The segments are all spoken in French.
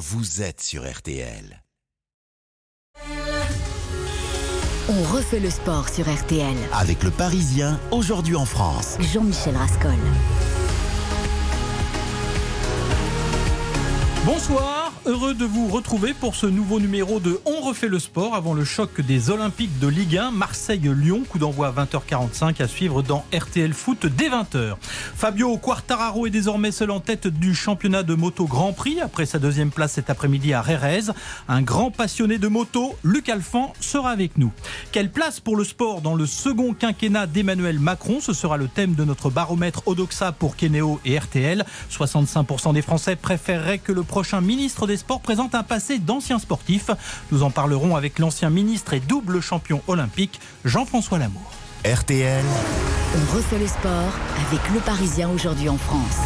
vous êtes sur RTL. On refait le sport sur RTL. Avec le Parisien, aujourd'hui en France. Jean-Michel Rascol. Bonsoir, heureux de vous retrouver pour ce nouveau numéro de On refait le sport avant le choc des Olympiques de Ligue 1 Marseille-Lyon, coup d'envoi à 20h45 à suivre dans RTL Foot dès 20h. Fabio Quartararo est désormais seul en tête du championnat de moto Grand Prix après sa deuxième place cet après-midi à Rérez. Un grand passionné de moto, Luc Alphand, sera avec nous. Quelle place pour le sport dans le second quinquennat d'Emmanuel Macron? Ce sera le thème de notre baromètre Odoxa pour Kenéo et RTL. 65% des Français préféreraient que le prochain ministre des Sports présente un passé d'ancien sportif. Nous en parlerons avec l'ancien ministre et double champion olympique, Jean-François Lamour. RTL, On refait le sport avec le Parisien aujourd'hui en France.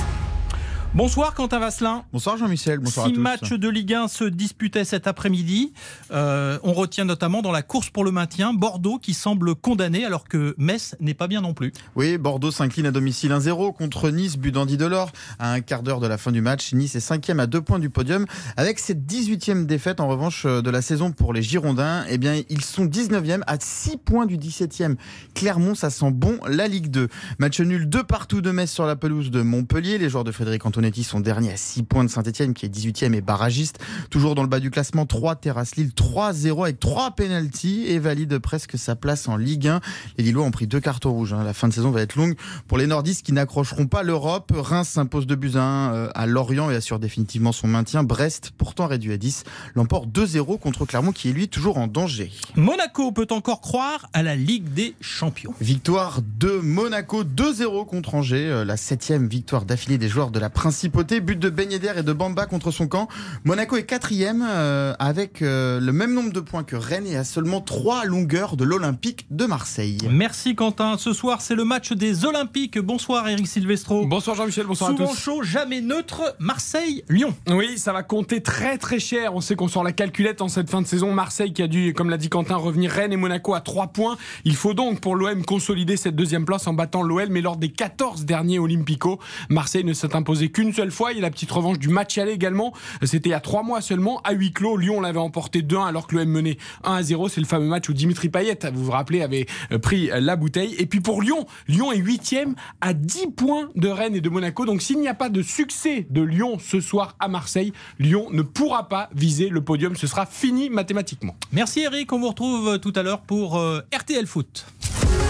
Bonsoir Quentin Vasselin. Bonsoir Jean-Michel, bonsoir Six à tous. matchs de Ligue 1 se disputaient cet après-midi. Euh, on retient notamment dans la course pour le maintien Bordeaux qui semble condamné alors que Metz n'est pas bien non plus. Oui, Bordeaux s'incline à domicile 1-0 contre Nice, but d'Andy Delors. À un quart d'heure de la fin du match, Nice est cinquième à deux points du podium. Avec cette 18e défaite en revanche euh, de la saison pour les Girondins, eh bien ils sont 19e à 6 points du 17e. Clermont, ça sent bon la Ligue 2. Match nul deux partout de Metz sur la pelouse de Montpellier. Les joueurs de Frédéric Antonetti sont derniers à 6 points de Saint-Etienne qui est 18e et barragiste. Toujours dans le bas du classement, 3 Terrasse Lille 3-0 avec 3 pénalties et valide presque sa place en Ligue 1. Les Lillois ont pris deux cartons rouges. hein. La fin de saison va être longue pour les nordistes qui n'accrocheront pas l'Europe. Reims s'impose de buts à 1 à Lorient et assure définitivement son maintien. Brest, pourtant réduit à 10, l'emporte 2-0 contre Clermont qui est lui toujours en danger. Monaco peut encore croire à la Ligue des Champions. Victoire de Monaco 2-0 contre Angers, euh, la septième victoire d'affilée des joueurs de la Principauté. But de Ben Yedder et de Bamba contre son camp. Monaco est quatrième euh, avec euh, le même nombre de points que Rennes et à seulement trois longueurs de l'Olympique de Marseille. Merci Quentin. Ce soir, c'est le match des Olympiques. Bonsoir Eric Silvestro. Bonsoir Jean-Michel, bonsoir Souvent à tous. chaud, jamais neutre. Marseille-Lyon. Oui, ça va compter très très cher. On sait qu'on sort la calculette en cette fin de saison. Marseille qui a dû, comme l'a dit Quentin, revenir Rennes et Monaco à 3 points. Il faut donc pour l'OM consolider cette deuxième place en battant l'OL, mais lors des 14 derniers Olympico, Marseille ne s'est imposé qu'une seule fois. Il y a la petite revanche du match aller également. C'était il y a 3 mois seulement. À huis clos, Lyon l'avait emporté 2-1 alors que l'OM menait 1 0. C'est le fameux match où Dimitri Payet, vous vous rappelez, avait euh, pris euh, la bouteille. Et puis pour Lyon, Lyon est 8 à 10 points de Rennes et de Monaco. Donc s'il n'y a pas de succès de Lyon ce soir à Marseille, Lyon ne pourra pas viser le podium. Ce sera fini mathématiquement. Merci Eric. On vous retrouve euh, tout à l'heure pour RTL Foot.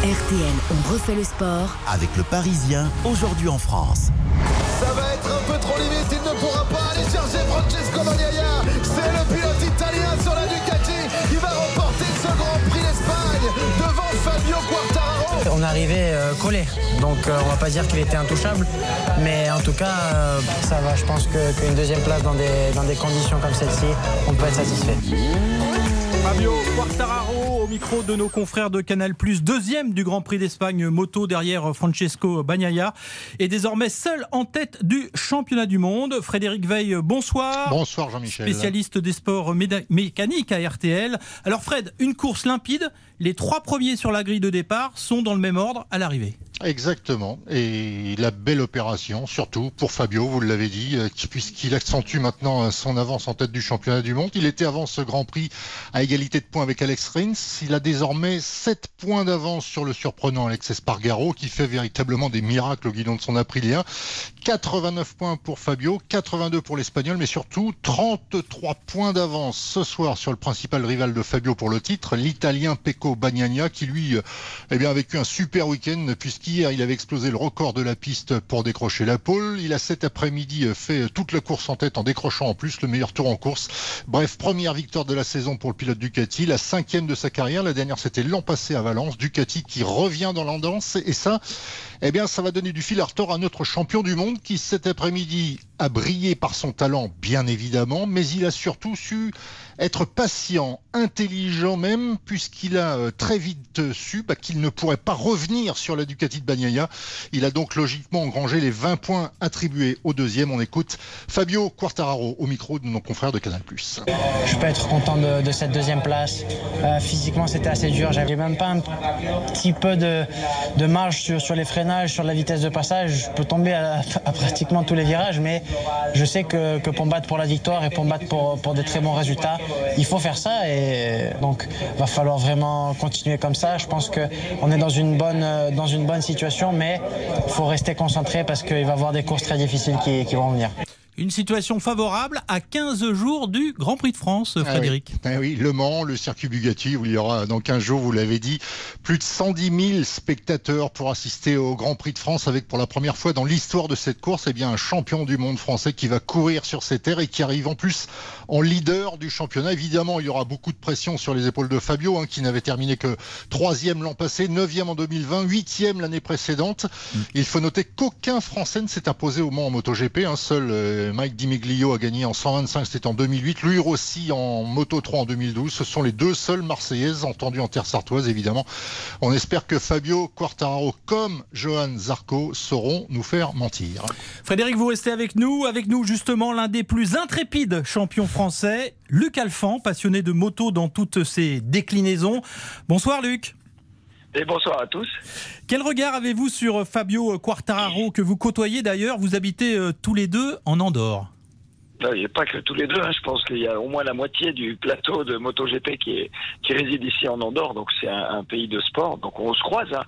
RTL, on refait le sport avec le Parisien, aujourd'hui en France. Ça va être un peu trop limite, il ne pourra pas aller chercher Francesco Bagnaia. C'est le pilote italien sur la Ducati qui va remporter ce Grand Prix d'Espagne devant Fabio Quartararo. On arrivait euh, collé, donc euh, on va pas dire qu'il était intouchable, mais en tout cas, euh, ça va. Je pense que- qu'une deuxième place dans des, dans des conditions comme celle-ci, on peut être satisfait. Fabio Quartararo au micro de nos confrères de Canal+, deuxième du Grand Prix d'Espagne moto derrière Francesco Bagnaia, et désormais seul en tête du championnat du monde. Frédéric Veil, bonsoir. Bonsoir Jean-Michel. Spécialiste des sports méda- mécaniques à RTL. Alors Fred, une course limpide. Les trois premiers sur la grille de départ sont dans le même ordre à l'arrivée. Exactement. Et la belle opération, surtout pour Fabio, vous l'avez dit, euh, qui- puisqu'il accentue maintenant euh, son avance en tête du championnat du monde. Il était avant ce Grand Prix à égalité de points avec Alex Rins. Il a désormais 7 points d'avance sur le surprenant Alex Espargaro, qui fait véritablement des miracles au guidon de son Aprilia. 89 points pour Fabio, 82 pour l'Espagnol, mais surtout 33 points d'avance ce soir sur le principal rival de Fabio pour le titre, l'Italien Pecco Bagnaia, qui lui, euh, eh bien, a vécu un super week-end, puisqu'hier il avait explosé le record de la piste pour décrocher la pole. Il a cet après-midi euh, fait toute la course en tête en décrochant en plus le meilleur tour en course. Bref, première victoire de la saison pour le pilote Ducati, la cinquième de sa carrière. La dernière c'était l'an passé à Valence. Ducati qui revient dans l'endance et ça, eh bien, ça va donner du fil à retordre à notre champion du monde qui cet après-midi a brillé par son talent, bien évidemment, mais il a surtout su être patient, intelligent même, puisqu'il a euh, très vite su bah, qu'il ne pourrait pas revenir sur la Ducati de Bagnaia. Il a donc logiquement engrangé les 20 points attribués au deuxième. On écoute Fabio Quartararo au micro de nos confrères de Canal+. Je peux être content de, cette deuxième place. Euh, physiquement, c'était assez dur. J'avais même pas un petit peu de, marge sur, les freinages. freinage, sur la vitesse de passage, je peux tomber à, pratiquement tous les virages, mais je sais que, que pour battre pour la victoire et pour battre pour, pour des très bons résultats, il faut faire ça et donc va falloir vraiment continuer comme ça. Je pense qu'on est dans une bonne, dans une bonne situation, mais il faut rester concentré parce qu'il va y avoir des courses très difficiles qui vont venir. Une situation favorable à 15 jours du Grand Prix de France, Ah Frédéric. oui. Ah oui, Le Mans, le circuit Bugatti, où il y aura dans 15 jours, vous l'avez dit, plus de 110 000 spectateurs pour assister au Grand Prix de France avec pour la première fois dans l'histoire de cette course, eh bien, un champion du monde français qui va courir sur ces terres et qui arrive en plus en leader du championnat. Évidemment, il y aura beaucoup de pression sur les épaules de Fabio, hein, qui n'avait terminé que troisième l'an passé, neuvième en 2020, huitième l'année précédente. Il faut noter qu'aucun Français ne s'est imposé au Mans en MotoGP. Un seul euh, Mike Dimiglio a gagné en 125, c'était en 2008. Lui aussi en Moto 3 en 2012. Ce sont les deux seules Marseillaises entendues en terre sartoise, évidemment. On espère que Fabio Quartararo comme Johan Zarco sauront nous faire mentir. Frédéric, vous restez avec nous. Avec nous, justement, l'un des plus intrépides champions français, Luc Alphand, passionné de moto dans toutes ses déclinaisons. Bonsoir, Luc. Et bonsoir à tous. Quel regard avez-vous sur Fabio Quartararo, que vous côtoyez d'ailleurs? Vous habitez euh, tous les deux en Andorre. Non, Il n'y a pas que tous les deux. hein. Je pense qu'il y a au moins la moitié du plateau de MotoGP qui, réside ici en Andorre. Donc c'est un, un pays de sport. Donc on se croise. hein.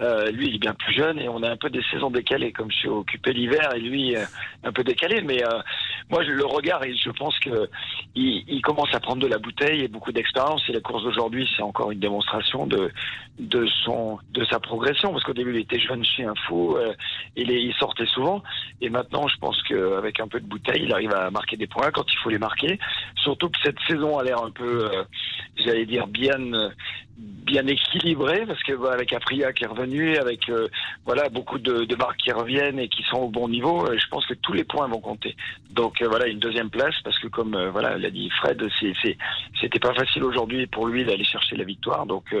Euh, lui, il est bien plus jeune et on a un peu des saisons décalées. Comme je suis occupé l'hiver et lui euh, un peu décalé. Mais euh, moi, le regarde et je pense que il, il commence à prendre de la bouteille et beaucoup d'expérience. Et la course d'aujourd'hui, c'est encore une démonstration de sa progression. Parce qu'au début, il était jeune chien fou. euh, il, il sortait souvent. Et maintenant, je pense qu'avec un peu de bouteille, il arrive à marquer des points quand il faut les marquer. Surtout que cette saison a l'air un peu, euh, j'allais dire, bien, euh, bien équilibrée, parce que bah, avec Aprilia qui est revenu, avec euh, voilà beaucoup de, de marques qui reviennent et qui sont au bon niveau, je pense que tous les points vont compter. Donc euh, voilà, une deuxième place, parce que comme voilà l'a dit Fred, c'était pas facile aujourd'hui pour lui d'aller chercher la victoire. Donc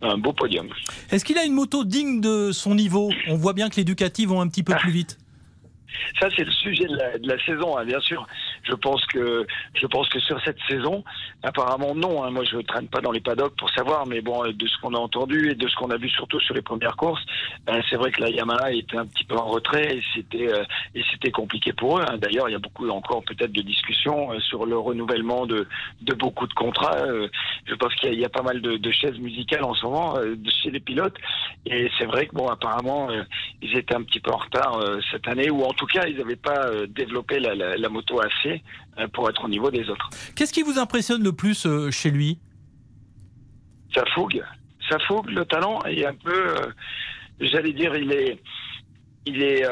un beau podium. Est-ce qu'il a une moto digne de son niveau? On voit bien que les Ducati vont un petit peu plus vite. Ça, c'est le sujet de la, de la saison, hein, bien sûr. Je pense que je pense que sur cette saison, apparemment non. hein. Moi, je traîne pas dans les paddocks pour savoir, mais bon, de ce qu'on a entendu et de ce qu'on a vu surtout sur les premières courses, euh, c'est vrai que la Yamaha était un petit peu en retrait et c'était euh, et c'était compliqué pour eux. hein. D'ailleurs, il y a beaucoup encore peut-être de discussions euh, sur le renouvellement de de beaucoup de contrats. Euh, je pense qu'il y, a- pas mal de, de chaises musicales en ce moment chez les pilotes et c'est vrai que bon, apparemment, ils étaient un petit peu en retard cette année, ou en tout cas, ils n'avaient pas développé la, la- la moto assez euh, pour être au niveau des autres. Qu'est-ce qui vous impressionne le plus euh, chez lui? Sa fougue, sa fougue, le talent, est un peu, euh, j'allais dire, il est, il est,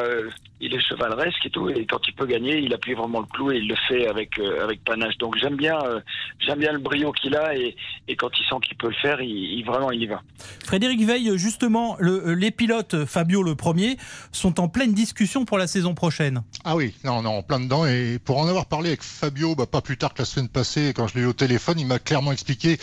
il est chevaleresque et tout, et quand il peut gagner, il appuie vraiment le clou et il le fait avec euh, avec panache. Donc j'aime bien, euh, j'aime bien le brio qu'il a et, et quand il sent qu'il peut le faire, il, il- vraiment il y va. Frédéric Veil, justement, le- les pilotes, Fabio le premier, sont en pleine discussion pour la saison prochaine. Ah oui, non, non, en plein dedans. Et pour en avoir parlé avec Fabio, bah, pas plus tard que la semaine passée, quand je l'ai eu au téléphone, il m'a clairement expliqué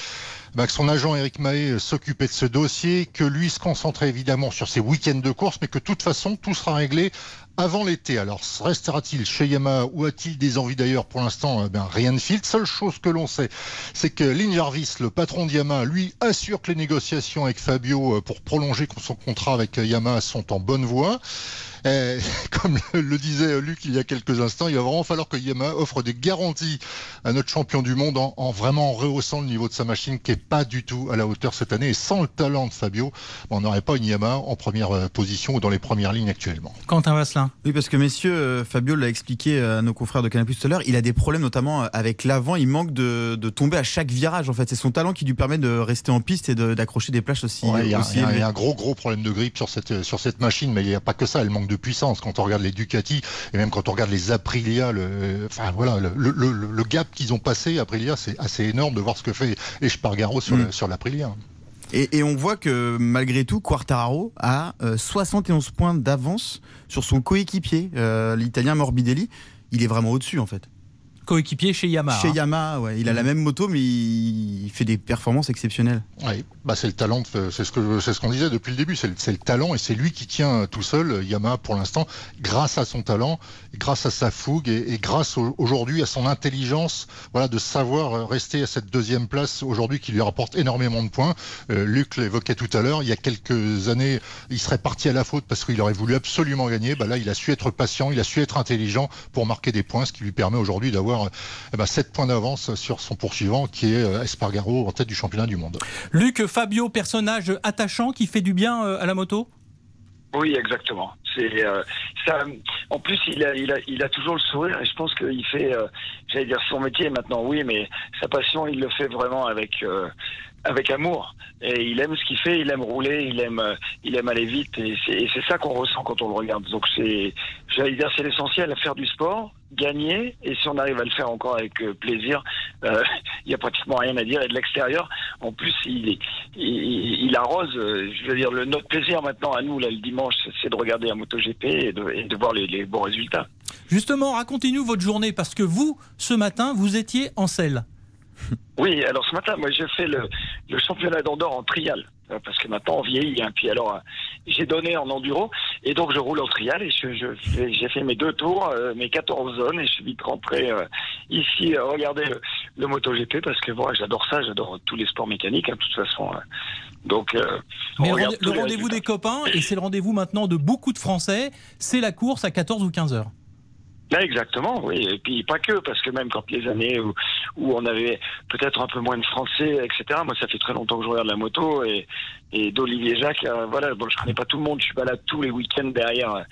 bah, que son agent Eric Mahé euh, s'occupait de ce dossier, que lui se concentrait évidemment sur ses week-ends de course, mais que de toute façon, tout sera réglé avant l'été. Alors, restera-t-il chez Yamaha ou a-t-il des envies d'ailleurs Pour l'instant, ben, rien ne file. Seule chose que l'on sait, c'est que Lynn Jarvis, le patron de Yamaha, lui assure que les négociations avec Fabio euh, pour prolonger son contrat avec Yamaha sont en bonne voie. Euh, comme le, le disait Luc il y a quelques instants, il va vraiment falloir que Yamaha offre des garanties à notre champion du monde en, en vraiment rehaussant le niveau de sa machine qui est pas du tout à la hauteur cette année. Et sans le talent de Fabio, on n'aurait pas une Yamaha en première euh, position ou dans les premières lignes actuellement. Quentin Vasselin. Oui, parce que messieurs, euh, Fabio l'a expliqué à nos confrères de Canal tout à l'heure, il a des problèmes notamment avec l'avant, il manque de, de tomber à chaque virage en fait. C'est son talent qui lui permet de rester en piste et de- d'accrocher des plages aussi, Ouais, il y, a un gros gros problème de grippe sur cette sur cette machine, mais il n'y a pas que ça. Elle manque de puissance. Quand on regarde les Ducati et même quand on regarde les Aprilia, le, enfin voilà, le, le, le- le gap qu'ils ont passé, Aprilia, c'est assez énorme de voir ce que fait Espargaro sur Mm. sur l'Aprilia. Et, et on voit que malgré tout, Quartararo a euh, 71 points d'avance sur son coéquipier, euh, l'italien Morbidelli. Il est vraiment au-dessus en fait. Coéquipier chez Yamaha. Chez Yamaha, ouais. il a la même moto, mais il fait des performances exceptionnelles. Oui, bah c'est le talent, c'est ce que c'est ce qu'on disait depuis le début, c'est le, le, talent et c'est lui qui tient tout seul Yamaha pour l'instant, grâce à son talent, grâce à sa fougue et, et grâce aujourd'hui à son intelligence, voilà, de savoir rester à cette deuxième place aujourd'hui qui lui rapporte énormément de points. Euh, Luc l'évoquait tout à l'heure, il y a quelques années, il serait parti à la faute parce qu'il aurait voulu absolument gagner. Bah là, il a su être patient, il a su être intelligent pour marquer des points, ce qui lui permet aujourd'hui d'avoir eh ben, 7 points d'avance sur son poursuivant qui est euh, Espargaro en tête du championnat du monde. Luc, Fabio, personnage attachant qui fait du bien euh, à la moto? Oui, exactement. C'est euh, ça. En plus, il a, il a, il a toujours le sourire et je pense qu'il fait, euh, j'allais dire son métier maintenant, oui, mais sa passion, il le fait vraiment avec euh, avec amour. Et il aime ce qu'il fait, il aime rouler, il aime, il aime aller vite. Et c'est ça qu'on ressent quand on le regarde. Donc c'est, j'allais dire, c'est l'essentiel, faire du sport, gagner. Et si on arrive à le faire encore avec euh, plaisir, euh, il y a pratiquement rien à dire. Et de l'extérieur, en plus, il, arrose. Je veux dire, le, notre plaisir maintenant à nous, là, le dimanche, c'est de regarder un MotoGP et de, et de voir les, les bons résultats. Justement, racontez-nous votre journée parce que vous, ce matin, vous étiez en selle. Oui, alors ce matin, moi, j'ai fait le, le championnat d'Andorre en trial euh, parce que maintenant on vieillit. Hein. Puis alors, euh, j'ai donné en enduro et donc je roule en trial et je, je, j'ai fait mes deux tours, euh, mes 14 zones et je suis vite rentré euh, ici euh, regarder le, le MotoGP parce que moi j'adore ça, j'adore tous les sports mécaniques hein, de toute façon. Donc, Mais le, le rendez-vous des copains et c'est le rendez-vous maintenant de beaucoup de Français, c'est la course à 14 ou 15 heures. Là, exactement, oui. Et puis pas que, parce que même quand les années où, où on avait peut-être un peu moins de Français, etc. Moi, ça fait très longtemps que je regarde la moto et, et d'Olivier Jacques, euh, voilà. Bon, je connais pas tout le monde, je suis pas là tous les week-ends derrière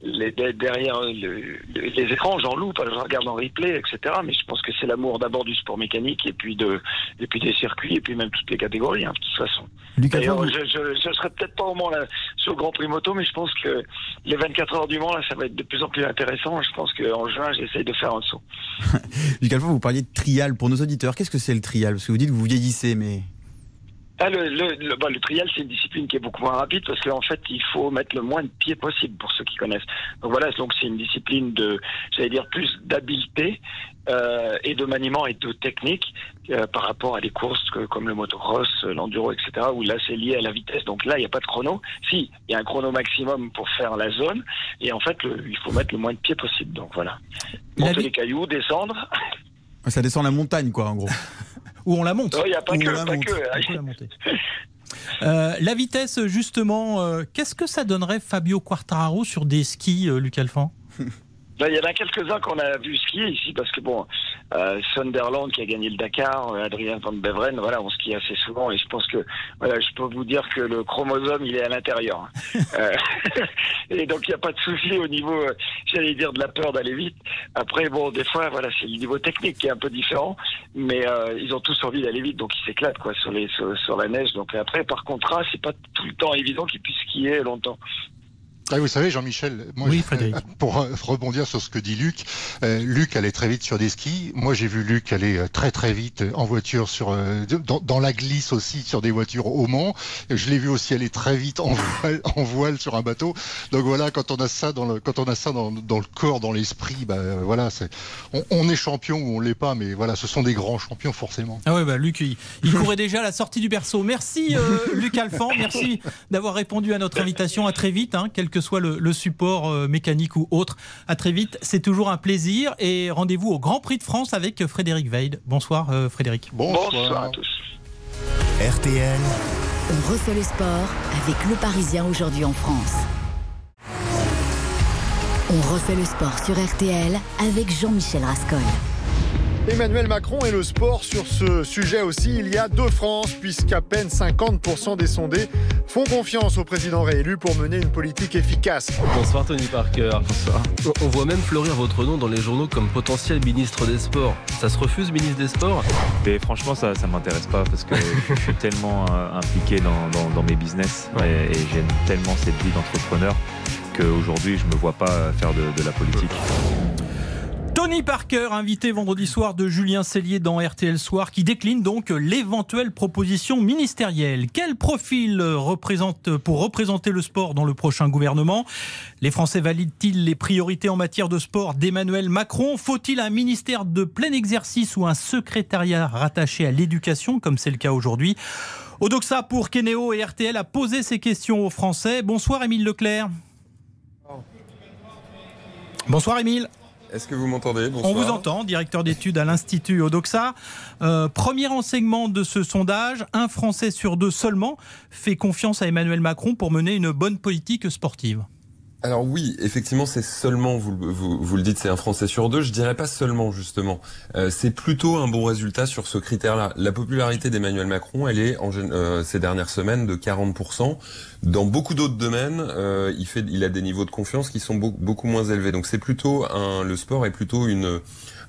les derrière le, les écrans, j'en loupe, je regarde en replay, etc. Mais je pense que c'est l'amour d'abord du sport mécanique et puis de et puis des circuits et puis même toutes les catégories, hein, de toute façon. D'ailleurs, je, je, je serai peut-être pas au Mans là, sur le Grand Prix moto, mais je pense que les 24 heures du Mans là, ça va être de plus en plus intéressant. Je pense que en juin, j'essaye de faire un saut. Luc Alphonse, vous parliez de trial pour nos auditeurs. Qu'est-ce que c'est le trial? Parce que vous dites que vous vieillissez, mais. Ah, le, le, le, bah, le, trial, c'est une discipline qui est beaucoup moins rapide parce qu'en fait, il faut mettre le moins de pieds possible pour ceux qui connaissent. Donc voilà, donc c'est une discipline de, j'allais dire, plus d'habileté euh, et de maniement et de technique euh, par rapport à des courses que, comme le motocross, l'enduro, etc., où là, c'est lié à la vitesse. Donc là, il n'y a pas de chrono. Si, il y a un chrono maximum pour faire la zone et en fait, le, il faut mettre le moins de pieds possible. Donc voilà. Monter les cailloux, descendre. Ça descend la montagne, quoi, en gros. Ou on la monte. Il n'y a pas Ou que. on la Pas monte. que. On peut la monter. Euh, la vitesse, justement, euh, qu'est-ce que ça donnerait Fabio Quartararo sur des skis, euh, Luc Alphand? Ben, il y en a quelques-uns qu'on a vu skier ici parce que bon, euh, Sunderland qui a gagné le Dakar, euh, Adrien Van Beveren, voilà, on skie assez souvent et je pense que voilà, je peux vous dire que le chromosome il est à l'intérieur. euh, et donc il n'y a pas de souci au niveau, euh, j'allais dire de la peur d'aller vite. Après bon, des fois voilà, c'est le niveau technique qui est un peu différent, mais euh, ils ont tous envie d'aller vite donc ils s'éclatent quoi sur les sur, sur, la neige. Donc après par contrat, c'est pas tout le temps évident qu'ils puissent skier longtemps. Ah, vous savez, Jean-Michel, moi, Oui, pour euh, rebondir sur ce que dit Luc, euh, Luc allait très vite sur des skis. Moi, j'ai vu Luc aller euh, très très vite en voiture sur euh, dans, dans la glisse aussi sur des voitures au Mans. Je l'ai vu aussi aller très vite en voile, en voile sur un bateau. Donc voilà, quand on a ça dans le quand on a ça dans, dans le corps, dans l'esprit, bah voilà, c'est on, on est champion ou on l'est pas, mais voilà, ce sont des grands champions forcément. Ah ouais, bah Luc, il, il courait déjà à la sortie du berceau. Merci euh, Luc Alphand, merci d'avoir répondu à notre invitation. À très vite, hein, que soit le, le support euh, mécanique ou autre. À très vite, c'est toujours un plaisir et rendez-vous au Grand Prix de France avec Frédéric Veil. Bonsoir euh, Frédéric. Bonsoir à tous. RTL, On refait le sport avec le Parisien aujourd'hui en France. On refait le sport sur RTL avec Jean-Michel Rascol. Emmanuel Macron et le sport sur ce sujet aussi. Il y a deux France, puisqu'à peine 50% des sondés font confiance au président réélu pour mener une politique efficace. Bonsoir Tony Parker. Bonsoir. On voit même fleurir votre nom dans les journaux comme potentiel ministre des Sports. Ça se refuse, ministre des Sports? Mais franchement, ça ne m'intéresse pas parce que je suis tellement euh, impliqué dans, dans- dans mes business et, et j'aime tellement cette vie d'entrepreneur qu'aujourd'hui, je ne me vois pas faire de, de la politique. Tony Parker, invité vendredi soir de Julien Cellier dans RTL Soir, qui décline donc l'éventuelle proposition ministérielle. Quel profil représente pour représenter le sport dans le prochain gouvernement? Les Français valident-ils les priorités en matière de sport d'Emmanuel Macron? Faut-il un ministère de plein exercice ou un secrétariat rattaché à l'éducation, comme c'est le cas aujourd'hui? Odoxa pour Kenéo et RTL a posé ces questions aux Français. Bonsoir Émile Leclerc. Bonsoir Émile. Est-ce que vous m'entendez? On vous entend, directeur d'études à l'Institut Odoxa. Euh, premier enseignement de ce sondage, un Français sur deux seulement fait confiance à Emmanuel Macron pour mener une bonne politique sportive. Alors oui, effectivement, c'est seulement, vous, vous, le dites, c'est un Français sur deux. Je dirais pas seulement, justement. Euh, c'est plutôt un bon résultat sur ce critère-là. La popularité d'Emmanuel Macron, elle est en, euh, ces dernières semaines de 40%. Dans beaucoup d'autres domaines, euh, il, fait, il a des niveaux de confiance qui sont beaucoup moins élevés. Donc c'est plutôt un, le sport est plutôt une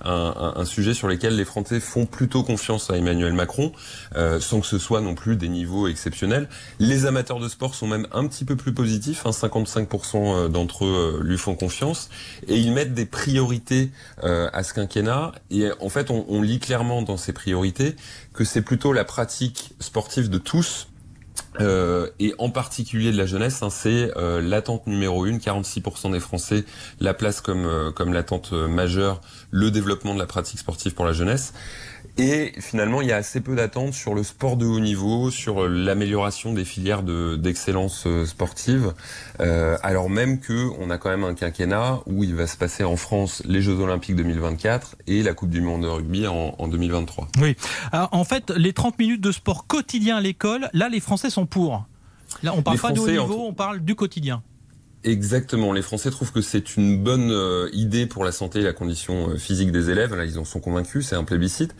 un, un, sujet sur lequel les Français font plutôt confiance à Emmanuel Macron, euh, sans que ce soit non plus des niveaux exceptionnels. Les amateurs de sport sont même un petit peu plus positifs, hein, 55% euh, d'entre eux euh, lui font confiance, et ils mettent des priorités euh, à ce quinquennat. Et en fait, on, on lit clairement dans ces priorités que c'est plutôt la pratique sportive de tous euh, et en particulier de la jeunesse, hein, c'est euh, l'attente numéro une. 46% des Français la placent comme, euh, comme l'attente majeure, le développement de la pratique sportive pour la jeunesse. Et finalement, il y a assez peu d'attentes sur le sport de haut niveau, sur l'amélioration des filières d'excellence euh, sportive, euh, alors même que on a quand même un quinquennat où il va se passer en France les Jeux Olympiques 2024 et la Coupe du Monde de rugby en, en 2023. Oui. en fait, les 30 minutes de sport quotidien à l'école, là, les Français sont pour. Là, on parle pas du haut niveau, on parle du quotidien. Exactement. Les Français trouvent que c'est une bonne euh, idée pour la santé et la condition euh, physique des élèves. Là, ils en sont convaincus. C'est un plébiscite.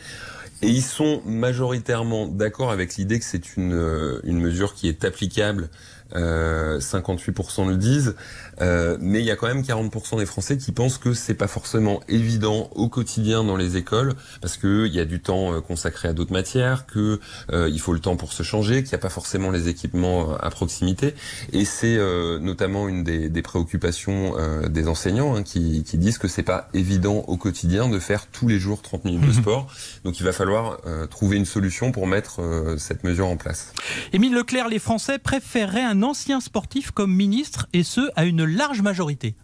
Et ils sont majoritairement d'accord avec l'idée que c'est une, euh, une mesure qui est applicable 58% euh, le disent, euh, mais il y a quand même 40% des Français qui pensent que c'est pas forcément évident au quotidien dans les écoles, parce que il y a du temps euh, consacré à d'autres matières, que il faut le temps pour se changer, qu'il n'y a pas forcément les équipements à proximité, et c'est notamment une des, des préoccupations des enseignants hein, qui, qui, disent que c'est pas évident au quotidien de faire tous les jours 30 minutes de mhm. sport, donc il va falloir trouver une solution pour mettre cette mesure en place. Émile Leclerc, les Français préféreraient un ancien sportif comme ministre, et ce, à une large majorité.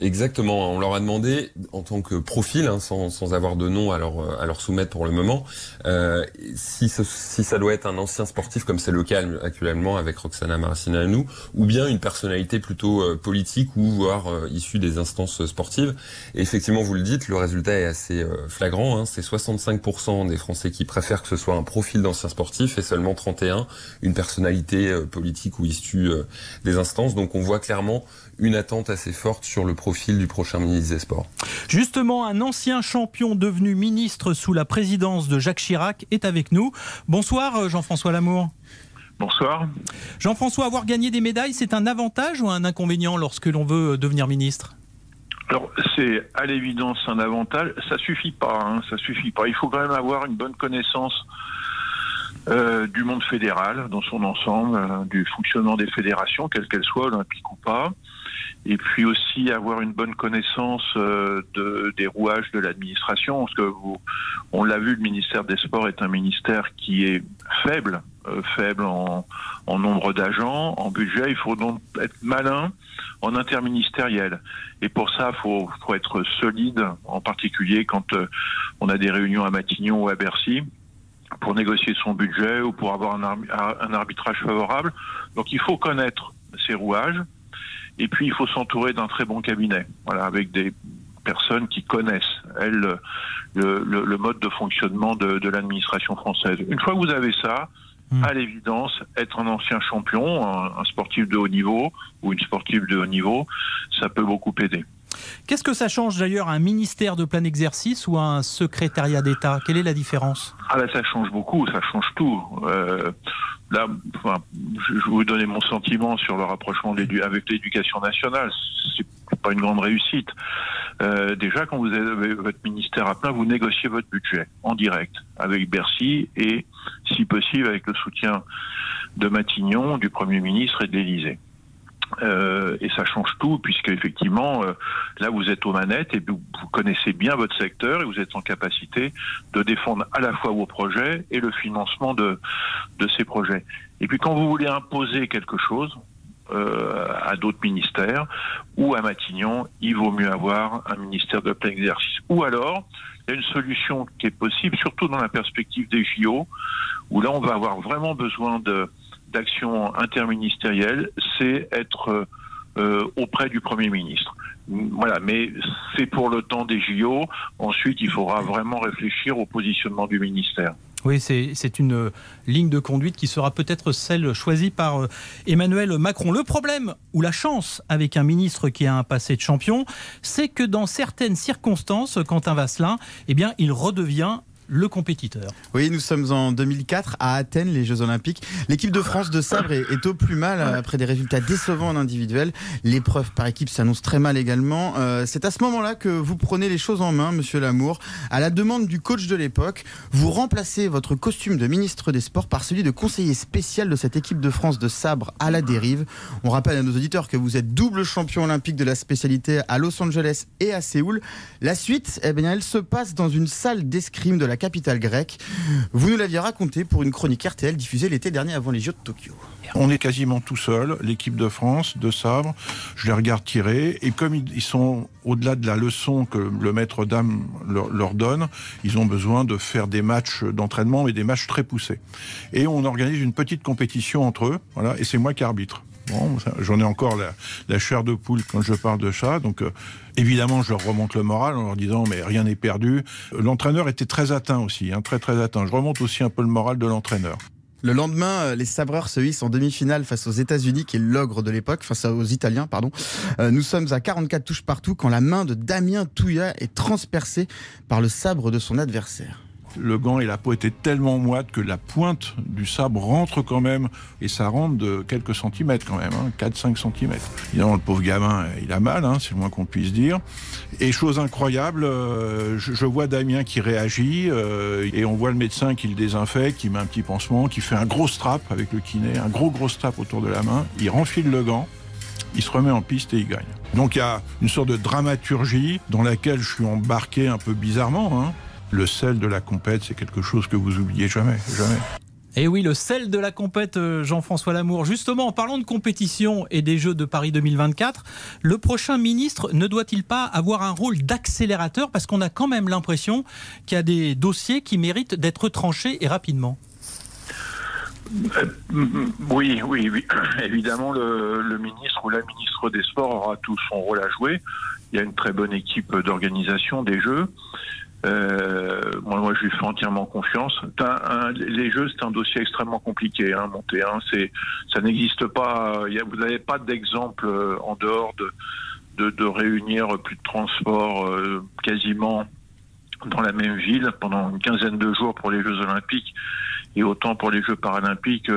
Exactement. On leur a demandé, en tant que profil, hein, sans, sans, avoir de nom à leur, à leur soumettre pour le moment, euh, si, ce, si ça doit être un ancien sportif, comme c'est le cas actuellement avec Roxana Maracineanu, ou bien une personnalité plutôt euh, politique ou voire euh, issue des instances sportives. Et effectivement, vous le dites, le résultat est assez euh, flagrant. Hein, c'est 65% des Français qui préfèrent que ce soit un profil d'ancien sportif et seulement 31 une personnalité politique ou issue des instances. Donc on voit clairement une attente assez forte sur le profil du prochain ministre des Sports. Justement, un ancien champion devenu ministre sous la présidence de Jacques Chirac est avec nous. Bonsoir euh, Jean-François Lamour. Bonsoir. Jean-François, avoir gagné des médailles, c'est un avantage ou un inconvénient lorsque l'on veut euh, devenir ministre? Alors c'est à l'évidence un avantage. Ça suffit pas. Hein, ça suffit pas. Il faut quand même avoir une bonne connaissance euh, du monde fédéral dans son ensemble, du fonctionnement des fédérations, quelles qu'elles soient, olympiques ou pas et puis aussi avoir une bonne connaissance euh, de, des rouages de l'administration, parce que vous, on l'a vu, le ministère des Sports est un ministère qui est faible, euh, faible en, en nombre d'agents, en budget. Il faut donc être malin en interministériel. Et pour ça, il faut, faut, être solide, en particulier quand euh, on a des réunions à Matignon ou à Bercy pour négocier son budget ou pour avoir un, arbitrage favorable. Donc il faut connaître ces rouages et puis, il faut s'entourer d'un très bon cabinet, voilà, avec des personnes qui connaissent, elles, le, le, mode de fonctionnement de, de l'administration française. Une fois que vous avez ça, hmm. à l'évidence, être un ancien champion, un, un, sportif de haut niveau ou une sportive de haut niveau, ça peut beaucoup aider. Qu'est-ce que ça change d'ailleurs un ministère de plein exercice ou un secrétariat d'État? Quelle est la différence? Ah ben ça change beaucoup, ça change tout. Euh, là, enfin, je vais vous donner mon sentiment sur le rapprochement avec l'éducation nationale. C'est pas une grande réussite. Euh, déjà, quand vous avez votre ministère à plein, vous négociez votre budget en direct avec Bercy et, si possible, avec le soutien de Matignon, du Premier ministre et de l'Élysée. Euh, et ça change tout, puisque effectivement, euh, là vous êtes aux manettes et vous, vous, connaissez bien votre secteur et vous êtes en capacité de défendre à la fois vos projets et le financement de, de ces projets. Et puis quand vous voulez imposer quelque chose euh, à d'autres ministères ou à Matignon, il vaut mieux avoir un ministère de plein exercice. Ou alors, il y a une solution qui est possible, surtout dans la perspective des JO, où là on va avoir vraiment besoin de d'action interministérielle, c'est être euh, auprès du Premier ministre. Voilà, mais c'est pour le temps des JO. Ensuite, il faudra vraiment réfléchir au positionnement du ministère. Oui, c'est une ligne de conduite qui sera peut-être celle choisie par euh, Emmanuel Macron. Le problème ou la chance avec un ministre qui a un passé de champion, c'est que dans certaines circonstances, Quentin Vasselin, eh bien, il redevient le compétiteur. Oui, nous sommes en 2004 à Athènes, les Jeux Olympiques. L'équipe de France de sabre est, au plus mal après des résultats décevants en individuel. L'épreuve par équipe s'annonce très mal également. Euh, c'est à ce moment-là que vous prenez les choses en main, monsieur Lamour. À la demande du coach de l'époque, vous remplacez votre costume de ministre des Sports par celui de conseiller spécial de cette équipe de France de sabre à la dérive. On rappelle à nos auditeurs que vous êtes double champion olympique de la spécialité à Los Angeles et à Séoul. La suite, eh bien, elle se passe dans une salle d'escrime de la capitale grecque. Vous nous l'aviez raconté pour une chronique RTL diffusée l'été dernier avant les Jeux de Tokyo. On est quasiment tout seul, l'équipe de France de sabre. Je les regarde tirer et comme ils sont au-delà de la leçon que le maître dame leur, donne, ils ont besoin de faire des matchs d'entraînement mais des matchs très poussés. Et on organise une petite compétition entre eux, voilà, et c'est moi qui arbitre. J'en ai encore la, chair de poule quand je parle de ça. Donc, euh, évidemment, je leur remonte le moral en leur disant, mais rien n'est perdu. L'entraîneur était très atteint aussi, hein, très très atteint. Je remonte aussi un peu le moral de l'entraîneur. Le lendemain, euh, les sabreurs se hissent en demi-finale face aux États-Unis, qui est l'ogre de l'époque, face aux Italiens, pardon. Euh, nous sommes à 44 touches partout quand la main de Damien Touya est transpercée par le sabre de son adversaire le gant et la peau étaient tellement moites que la pointe du sabre rentre quand même, et ça rentre de quelques centimètres quand même, 4-5 hein, centimètres. Évidemment, le pauvre gamin, il a mal, hein, c'est le moins qu'on puisse dire. Et chose incroyable, euh, je, vois Damien qui réagit, euh, et on voit le médecin qui le désinfecte, qui met un petit pansement, qui fait un gros strap avec le kiné, un gros gros strap autour de la main, il renfile le gant, il se remet en piste et il gagne. Donc il y a une sorte de dramaturgie dans laquelle je suis embarqué un peu bizarrement, hein, le sel de la compète, c'est quelque chose que vous oubliez jamais, jamais. Et oui, le sel de la compète, euh, Jean-François Lamour. Justement, en parlant de compétition et des Jeux de Paris 2024, le prochain ministre ne doit-il pas avoir un rôle d'accélérateur? Parce qu'on a quand même l'impression qu'il y a des dossiers qui méritent d'être tranchés et rapidement. Euh, oui, oui, oui. Évidemment, le, le, ministre ou la ministre des Sports aura tout son rôle à jouer. Il y a une très bonne équipe d'organisation des Jeux. Euh, moi, moi, je lui fais entièrement confiance. les jeux, c'est un dossier extrêmement compliqué. Hein, monter, hein, c'est, ça n'existe pas. Y a, vous n'avez pas d'exemple euh, en dehors de, de, de, réunir plus de transport euh, quasiment dans la même ville pendant une quinzaine de jours pour les Jeux Olympiques et autant pour les Jeux paralympiques,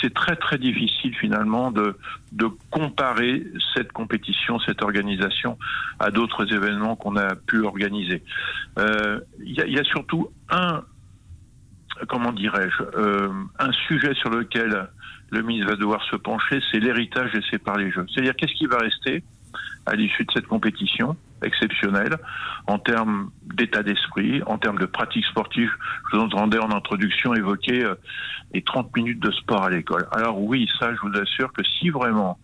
c'est très très difficile finalement de, de comparer cette compétition, cette organisation à d'autres événements qu'on a pu organiser. Euh, il y, a, surtout un, comment dirais-je, euh, un sujet sur lequel le ministre va devoir se pencher, c'est l'héritage laissé par les Jeux. C'est-à-dire qu'est-ce qui va rester? À l'issue de cette compétition exceptionnelle en termes d'état d'esprit, en termes de pratique sportive. Je vous entendais en introduction évoquer euh, les 30 minutes de sport à l'école. Alors oui, ça, je vous assure que si vraiment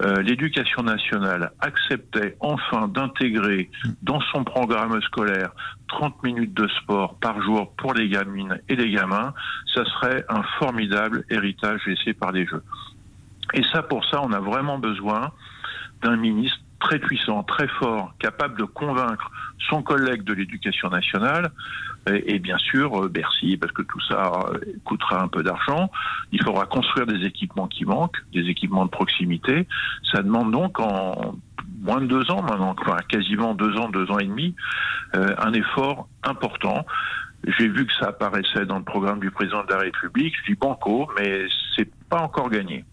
euh, l'éducation nationale acceptait enfin d'intégrer dans son programme scolaire 30 minutes de sport par jour pour les gamines et les gamins, ça serait un formidable héritage laissé par les jeux. Et ça, pour ça, on a vraiment besoin d'un ministre très puissant, très fort, capable de convaincre son collègue de l'éducation nationale et, bien sûr euh, Bercy, parce que tout ça euh, coûtera un peu d'argent. Il faudra construire des équipements qui manquent, des équipements de proximité. Ça demande donc en moins de deux ans maintenant, enfin quasiment deux ans, deux ans et demi, euh, un effort important. J'ai vu que ça apparaissait dans le programme du président de la République. Je dis banco, mais c'est pas encore gagné.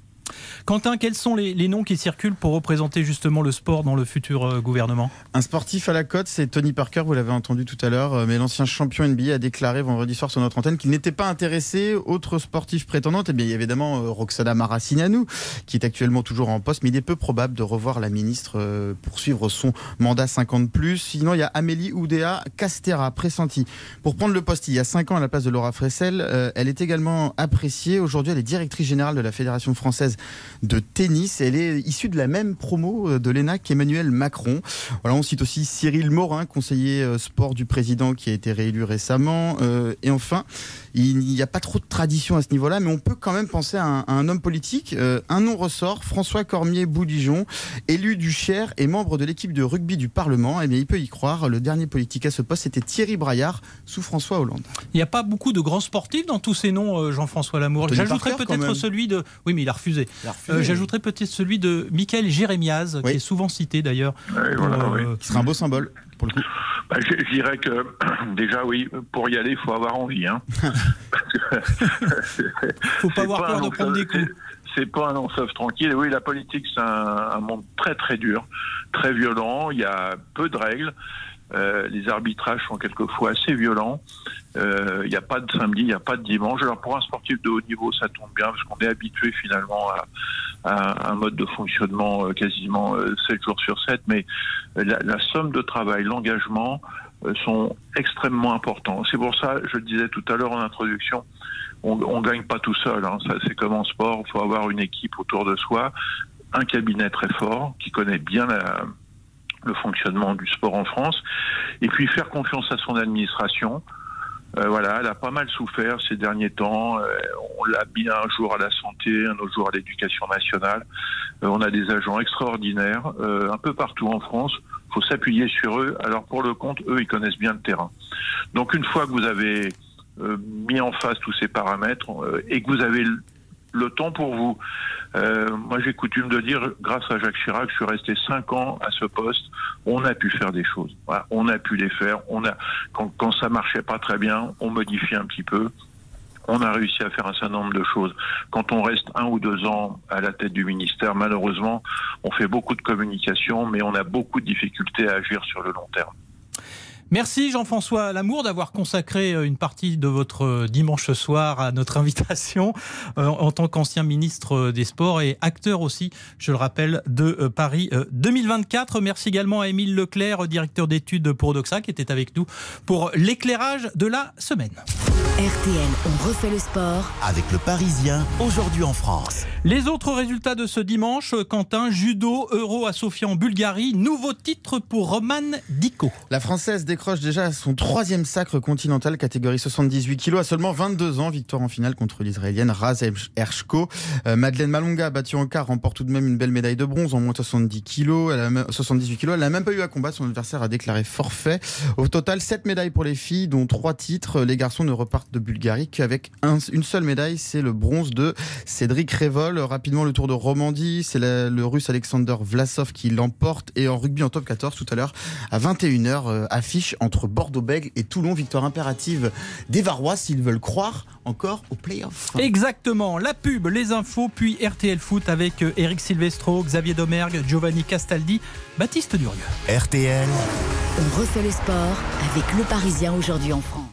Quentin, quels sont les, noms qui circulent pour représenter justement le sport dans le futur euh, gouvernement? Un sportif à la cote, c'est Tony Parker, vous l'avez entendu tout à l'heure, euh, mais l'ancien champion NBA a déclaré vendredi soir sur notre antenne qu'il n'était pas intéressé. Autre sportif prétendante, eh bien, il y a évidemment euh, Roxana Maracineanu, qui est actuellement toujours en poste, mais il est peu probable de revoir la ministre poursuivre son mandat 50 plus. Sinon, il y a Amélie Oudéa Castera, pressentie pour prendre le poste il y a 5 ans à la place de Laura Fressel. Elle est également appréciée. Aujourd'hui, elle est directrice générale de la Fédération française de tennis. Elle est issue de la même promo euh, de l'ENA qu'Emmanuel Macron. Voilà, on cite aussi Cyril Morin, conseiller euh, sport du président qui a été réélu récemment. Euh, et enfin, il n'y a pas trop de tradition à ce niveau-là, mais on peut quand même penser à un, à un homme politique. Euh, un nom ressort, François Cormier-Boudijon, élu du Cher et membre de l'équipe de rugby du Parlement. Eh bien, il peut y croire. Le dernier politique à ce poste, c'était Thierry Braillard sous François Hollande. Il n'y a pas beaucoup de grands sportifs dans tous ces noms, Jean-François Lamour. J'ajouterais peut-être celui de. Oui, mais il a refusé. Il. Euh, J'ajouterais peut-être celui de Michael Jérémiaz, qui est souvent cité d'ailleurs. Voilà, oui. euh, Qui sera un beau symbole pour le coup. Bah, je, dirais que déjà oui, pour y aller, il faut avoir envie. Hein. faut pas avoir peur un de prendre des coups. c'est- pas un fleuve tranquille. Oui, la politique, c'est un, un monde très très dur, très violent. Il y a peu de règles. Euh, les arbitrages sont quelquefois assez violents. Euh, Il n'y a pas de samedi, il n'y a pas de dimanche. Alors pour un sportif de haut niveau, ça tombe bien parce qu'on est habitué finalement à, un mode de fonctionnement euh, quasiment euh, 7 jours sur 7. Mais euh, la, somme de travail, l'engagement euh, sont extrêmement importants. C'est pour ça, je le disais tout à l'heure en introduction, on ne gagne pas tout seul. hein. C'est comme en sport, il faut avoir une équipe autour de soi, un cabinet très fort qui connaît bien la- le fonctionnement du sport en France, et puis faire confiance à son administration. Euh, voilà, elle a pas mal souffert ces derniers temps. Euh, on l'a mis un jour à la santé, un autre jour à l'éducation nationale. Euh, on a des agents extraordinaires un peu partout en France. Il faut s'appuyer sur eux. Alors pour le compte, eux, ils connaissent bien le terrain. Donc une fois que vous avez mis en face tous ces paramètres et que vous avez le, temps pour vous. Euh, moi, j'ai coutume de dire, grâce à Jacques Chirac, je suis resté cinq ans à ce poste. On a pu faire des choses. On a pu les faire. On a, quand, quand ça marchait pas très bien, on modifie un petit peu. On a réussi à faire un certain nombre de choses. Quand on reste un ou deux ans à la tête du ministère, malheureusement, on fait beaucoup de communication, mais on a beaucoup de difficultés à agir sur le long terme. Merci Jean-François Lamour d'avoir consacré euh, une partie de votre euh, dimanche soir à notre invitation euh, en tant qu'ancien ministre des Sports et acteur aussi, je le rappelle, de Paris euh, 2024. Merci également à Émile Leclerc, directeur d'études pour Odoxa, qui était avec nous pour l'éclairage de la semaine. RTL, on refait le sport. Avec le Parisien, aujourd'hui en France. Les autres résultats de ce dimanche, Quentin, judo, euro à Sofia en Bulgarie, nouveau titre pour Roman Diko. La Française décroche déjà son troisième sacre continental, catégorie 78 kg, à seulement 22 ans. Victoire en finale contre l'Israélienne Raz Ershko. Euh, Madeleine Malonga, battue en quart, remporte tout de même une belle médaille de bronze en moins de 70 kg. Elle a même- 78 kg. Elle n'a même pas eu à combattre. Son adversaire a déclaré forfait. Au total, 7 médailles pour les filles, dont 3 titres. Les garçons ne repartent de Bulgarie qu'avec un- une seule médaille. C'est le bronze de Cédric Révol. Rapidement, le tour de Romandie. C'est le russe Alexander Vlasov qui l'emporte. Et en rugby en top 14 tout à l'heure, à 21h, euh, affiche entre Bordeaux-Bègles et Toulon. Victoire impérative des Varois s'ils veulent croire encore aux playoffs. Exactement, la pub, les infos, puis RTL Foot avec euh, Eric Silvestro, Xavier Domergue, Giovanni Castaldi, Baptiste Durieux. RTL. On refait le sport avec le Parisien aujourd'hui en France.